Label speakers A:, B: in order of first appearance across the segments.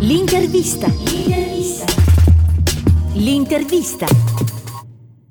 A: L'intervista. L'intervista. L'intervista.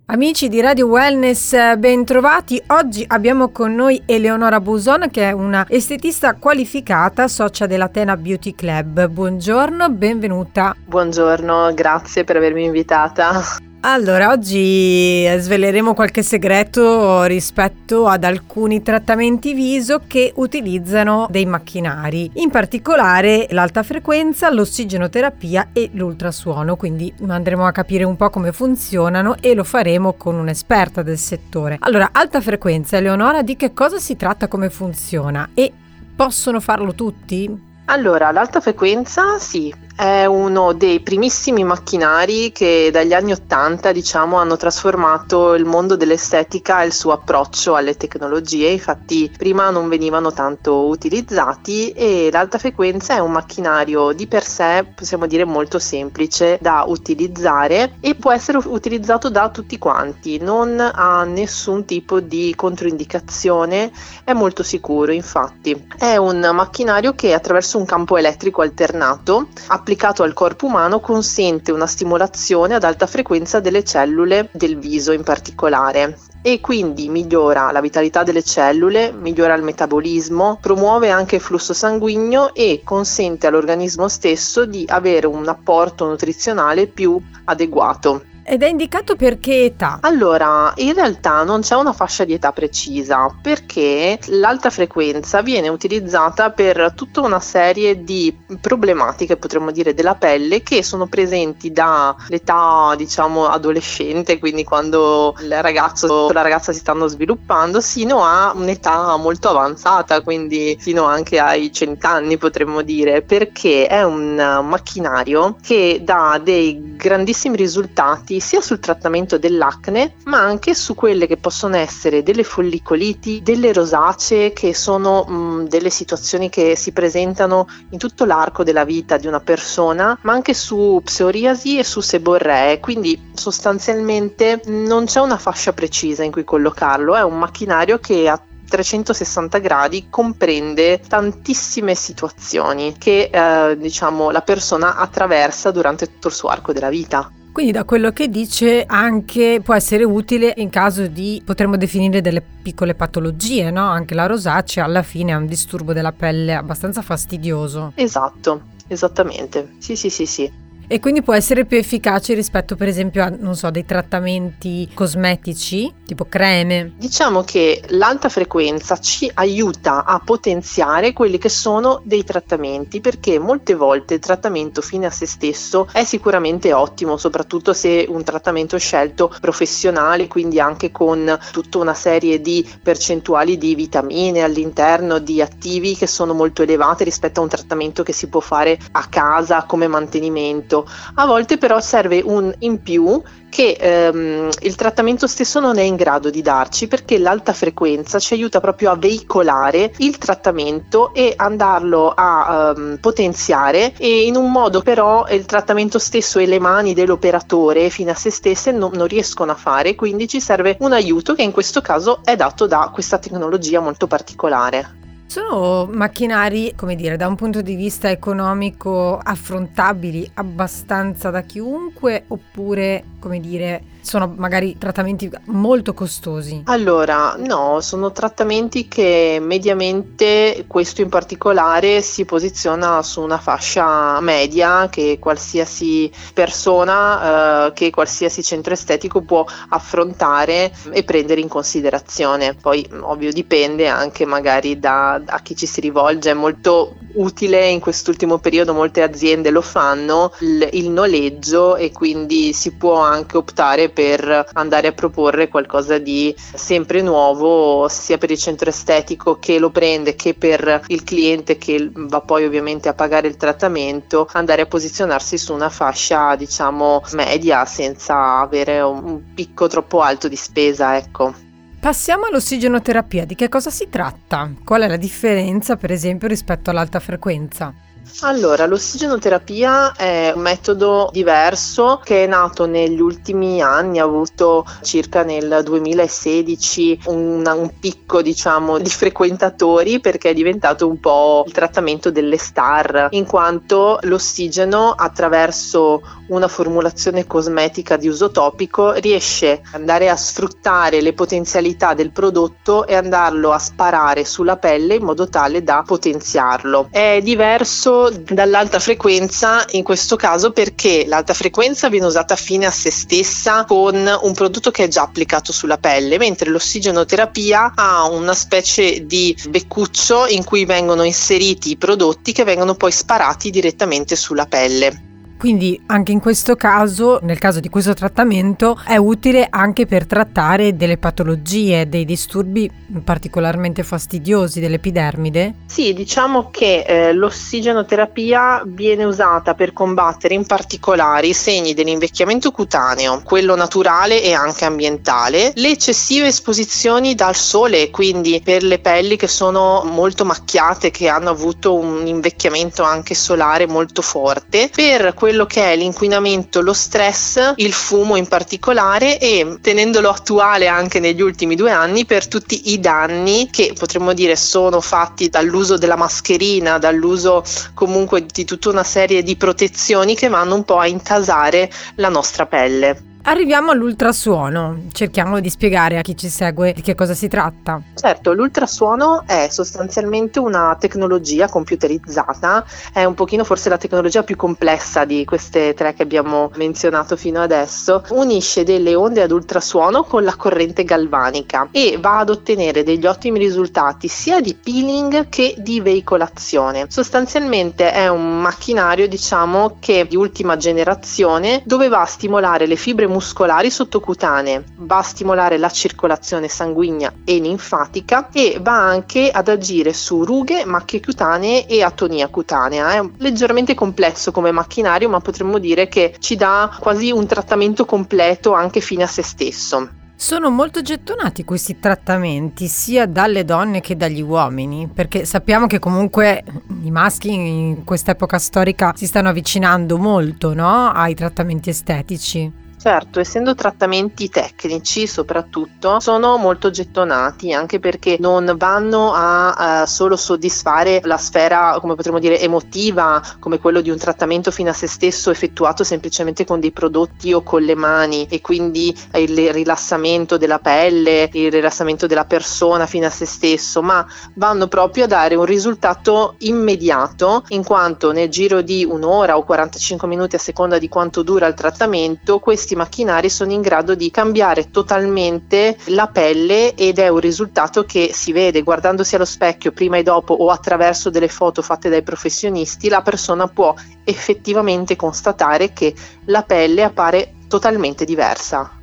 B: Amici di Radio Wellness, bentrovati. Oggi abbiamo con noi Eleonora Buson che è una estetista qualificata, socia dell'Atena Beauty Club. Buongiorno, benvenuta.
C: Buongiorno, grazie per avermi invitata.
B: Allora, oggi sveleremo qualche segreto rispetto ad alcuni trattamenti viso che utilizzano dei macchinari, in particolare l'alta frequenza, l'ossigenoterapia e l'ultrasuono, quindi andremo a capire un po' come funzionano e lo faremo con un'esperta del settore. Allora, alta frequenza, Eleonora, di che cosa si tratta, come funziona e possono farlo tutti?
C: Allora, l'alta frequenza sì, è uno dei primissimi macchinari che dagli anni Ottanta diciamo, hanno trasformato il mondo dell'estetica e il suo approccio alle tecnologie. Infatti prima non venivano tanto utilizzati e l'alta frequenza è un macchinario di per sé, possiamo dire, molto semplice da utilizzare e può essere utilizzato da tutti quanti, non ha nessun tipo di controindicazione, è molto sicuro infatti. È un macchinario che attraverso un campo elettrico alternato applicato al corpo umano consente una stimolazione ad alta frequenza delle cellule del viso in particolare e quindi migliora la vitalità delle cellule, migliora il metabolismo, promuove anche il flusso sanguigno e consente all'organismo stesso di avere un apporto nutrizionale più adeguato.
B: Ed è indicato per che età?
C: Allora, in realtà non c'è una fascia di età precisa perché l'alta frequenza viene utilizzata per tutta una serie di problematiche, potremmo dire, della pelle che sono presenti dall'età, diciamo, adolescente, quindi quando il ragazzo o la ragazza si stanno sviluppando, sino a un'età molto avanzata, quindi fino anche ai cent'anni, potremmo dire, perché è un macchinario che dà dei grandissimi risultati sia sul trattamento dell'acne, ma anche su quelle che possono essere delle follicoliti, delle rosacee, che sono mh, delle situazioni che si presentano in tutto l'arco della vita di una persona, ma anche su psoriasi e su seborree, quindi sostanzialmente non c'è una fascia precisa in cui collocarlo, è un macchinario che ha 360 gradi comprende tantissime situazioni che eh, diciamo la persona attraversa durante tutto il suo arco della vita.
B: Quindi da quello che dice anche può essere utile in caso di, potremmo definire delle piccole patologie, no? Anche la rosacea alla fine è un disturbo della pelle abbastanza fastidioso.
C: Esatto, esattamente. Sì, sì, sì, sì.
B: E quindi può essere più efficace rispetto per esempio a, non so, dei trattamenti cosmetici, tipo creme?
C: Diciamo che l'alta frequenza ci aiuta a potenziare quelli che sono dei trattamenti, perché molte volte il trattamento fine a se stesso è sicuramente ottimo, soprattutto se un trattamento scelto professionale, quindi anche con tutta una serie di percentuali di vitamine all'interno, di attivi che sono molto elevate rispetto a un trattamento che si può fare a casa come mantenimento trattamento. A volte però serve un in più che ehm, il trattamento stesso non è in grado di darci perché l'alta frequenza ci aiuta proprio a veicolare il trattamento e andarlo a ehm, potenziare e in un modo però il trattamento stesso e le mani dell'operatore fino a se stesse non, non riescono a fare quindi ci serve un aiuto che in questo caso è dato da questa tecnologia molto particolare.
B: Sono macchinari, come dire, da un punto di vista economico affrontabili abbastanza da chiunque oppure, come dire, sono magari trattamenti molto costosi?
C: Allora, no, sono trattamenti che mediamente, questo in particolare, si posiziona su una fascia media che qualsiasi persona, eh, che qualsiasi centro estetico può affrontare e prendere in considerazione. Poi, ovvio, dipende anche magari da, a chi ci si rivolge. È molto utile in quest'ultimo periodo, molte aziende lo fanno, il, il noleggio e quindi si può anche optare per andare a proporre qualcosa di sempre nuovo sia per il centro estetico che lo prende che per il cliente che va poi ovviamente a pagare il trattamento andare a posizionarsi su una fascia diciamo media senza avere un, picco troppo alto di spesa ecco
B: Passiamo all'ossigenoterapia, di che cosa si tratta? Qual è la differenza per esempio rispetto all'alta frequenza?
C: Allora, l'ossigenoterapia è un metodo diverso che è nato negli ultimi anni, ha avuto circa nel 2016 un, un picco diciamo di frequentatori perché è diventato un po' il trattamento delle star, in quanto l'ossigeno attraverso una formulazione cosmetica di uso topico riesce ad andare a sfruttare le potenzialità del prodotto e andarlo a sparare sulla pelle in modo tale da potenziarlo. È diverso dall'alta frequenza in questo caso perché l'alta frequenza viene usata fine a se stessa con un prodotto che è già applicato sulla pelle, mentre l'ossigenoterapia ha una specie di beccuccio in cui vengono inseriti i prodotti che vengono poi sparati direttamente sulla pelle.
B: Quindi anche in questo caso, nel caso di questo trattamento, è utile anche per trattare delle patologie, dei disturbi particolarmente fastidiosi dell'epidermide?
C: Sì, diciamo che eh, l'ossigenoterapia viene usata per combattere in particolare i segni dell'invecchiamento cutaneo, quello naturale e anche ambientale, le eccessive esposizioni dal sole, quindi per le pelli che sono molto macchiate, che hanno avuto un invecchiamento anche solare molto forte, per quello che è l'inquinamento, lo stress, il fumo in particolare e tenendolo attuale anche negli ultimi due anni per tutti i danni che potremmo dire sono fatti dall'uso della mascherina, dall'uso comunque di tutta una serie di protezioni che vanno un po' a intasare la nostra pelle.
B: Arriviamo all'ultrasuono, cerchiamo di spiegare a chi ci segue di che cosa si tratta.
C: Certo, l'ultrasuono è sostanzialmente una tecnologia computerizzata, è un pochino forse la tecnologia più complessa di queste tre che abbiamo menzionato fino adesso, unisce delle onde ad ultrasuono con la corrente galvanica e va ad ottenere degli ottimi risultati sia di peeling che di veicolazione. Sostanzialmente è un macchinario diciamo che di ultima generazione dove va a stimolare le fibre muscolari sottocutanee, va a stimolare la circolazione sanguigna e linfatica e va anche ad agire su rughe, macchie cutanee e atonia cutanea. È leggermente complesso come macchinario, ma potremmo dire che ci dà quasi un trattamento completo anche fine a se stesso.
B: Sono molto gettonati questi trattamenti sia dalle donne che dagli uomini, perché sappiamo che comunque i maschi in quest'epoca storica si stanno avvicinando molto no? ai trattamenti estetici.
C: Certo, essendo trattamenti tecnici soprattutto, sono molto gettonati anche perché non vanno a, a solo soddisfare la sfera, come potremmo dire, emotiva, come quello di un trattamento fino a se stesso effettuato semplicemente con dei prodotti o con le mani. E quindi il rilassamento della pelle, il rilassamento della persona fino a se stesso, ma vanno proprio a dare un risultato immediato in quanto nel giro di un'ora o 45 minuti a seconda di quanto dura il trattamento, questi questi macchinari sono in grado di cambiare totalmente la pelle ed è un risultato che si vede guardandosi allo specchio prima e dopo o attraverso delle foto fatte dai professionisti, la persona può effettivamente constatare che la pelle appare totalmente diversa.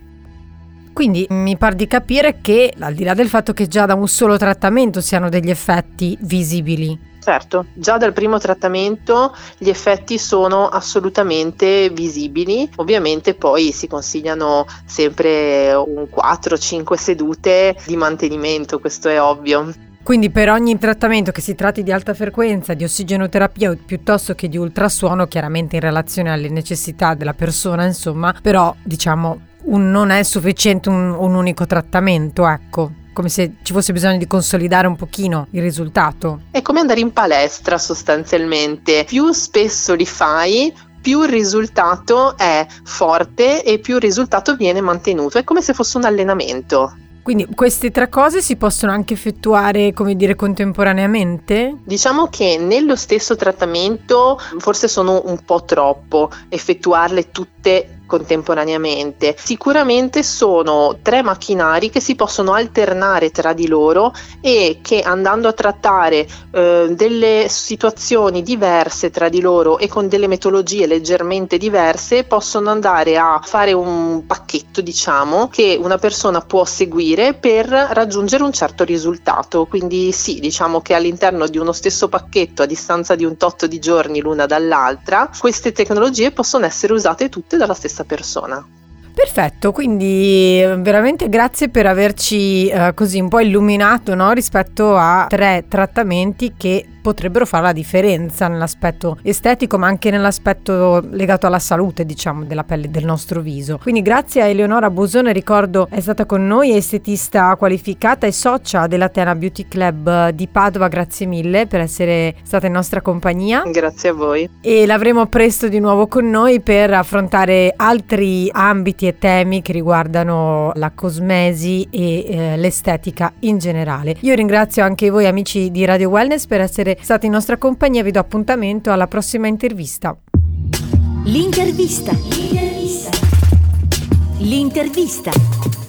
B: Quindi mi pare di capire che, al di là del fatto che già da un solo trattamento siano degli effetti visibili,
C: Certo, già dal primo trattamento gli effetti sono assolutamente visibili, ovviamente poi si consigliano sempre un 4-5 sedute di mantenimento, questo è ovvio.
B: Quindi per ogni trattamento che si tratti di alta frequenza, di ossigenoterapia piuttosto che di ultrasuono, chiaramente in relazione alle necessità della persona, insomma, però diciamo un, non è sufficiente un, un unico trattamento, ecco come se ci fosse bisogno di consolidare un pochino il risultato.
C: È come andare in palestra sostanzialmente, più spesso li fai, più il risultato è forte e più il risultato viene mantenuto, è come se fosse un allenamento.
B: Quindi queste tre cose si possono anche effettuare, come dire, contemporaneamente?
C: Diciamo che nello stesso trattamento forse sono un po' troppo effettuarle tutte contemporaneamente. Sicuramente sono tre macchinari che si possono alternare tra di loro e che andando a trattare eh, delle situazioni diverse tra di loro e con delle metodologie leggermente diverse possono andare a fare un pacchetto, diciamo, che una persona può seguire per raggiungere un certo risultato. Quindi sì, diciamo che all'interno di uno stesso pacchetto a distanza di un tot di giorni l'una dall'altra, queste tecnologie possono essere usate tutte dalla stessa stessa persona.
B: Perfetto, quindi veramente grazie per averci eh, così un po' illuminato no? rispetto a tre trattamenti che potrebbero fare la differenza nell'aspetto estetico ma anche nell'aspetto legato alla salute diciamo della pelle del nostro viso. Quindi grazie a Eleonora Busone, ricordo è stata con noi estetista qualificata e socia della Tena Beauty Club di Padova, grazie mille per essere stata in nostra compagnia.
C: Grazie a voi.
B: E l'avremo presto di nuovo con noi per affrontare altri ambiti e temi che riguardano la cosmesi e eh, l'estetica in generale. Io ringrazio anche voi amici di Radio Wellness per essere stati in nostra compagnia vi do appuntamento alla prossima intervista.
A: L'intervista. L'intervista. L'intervista.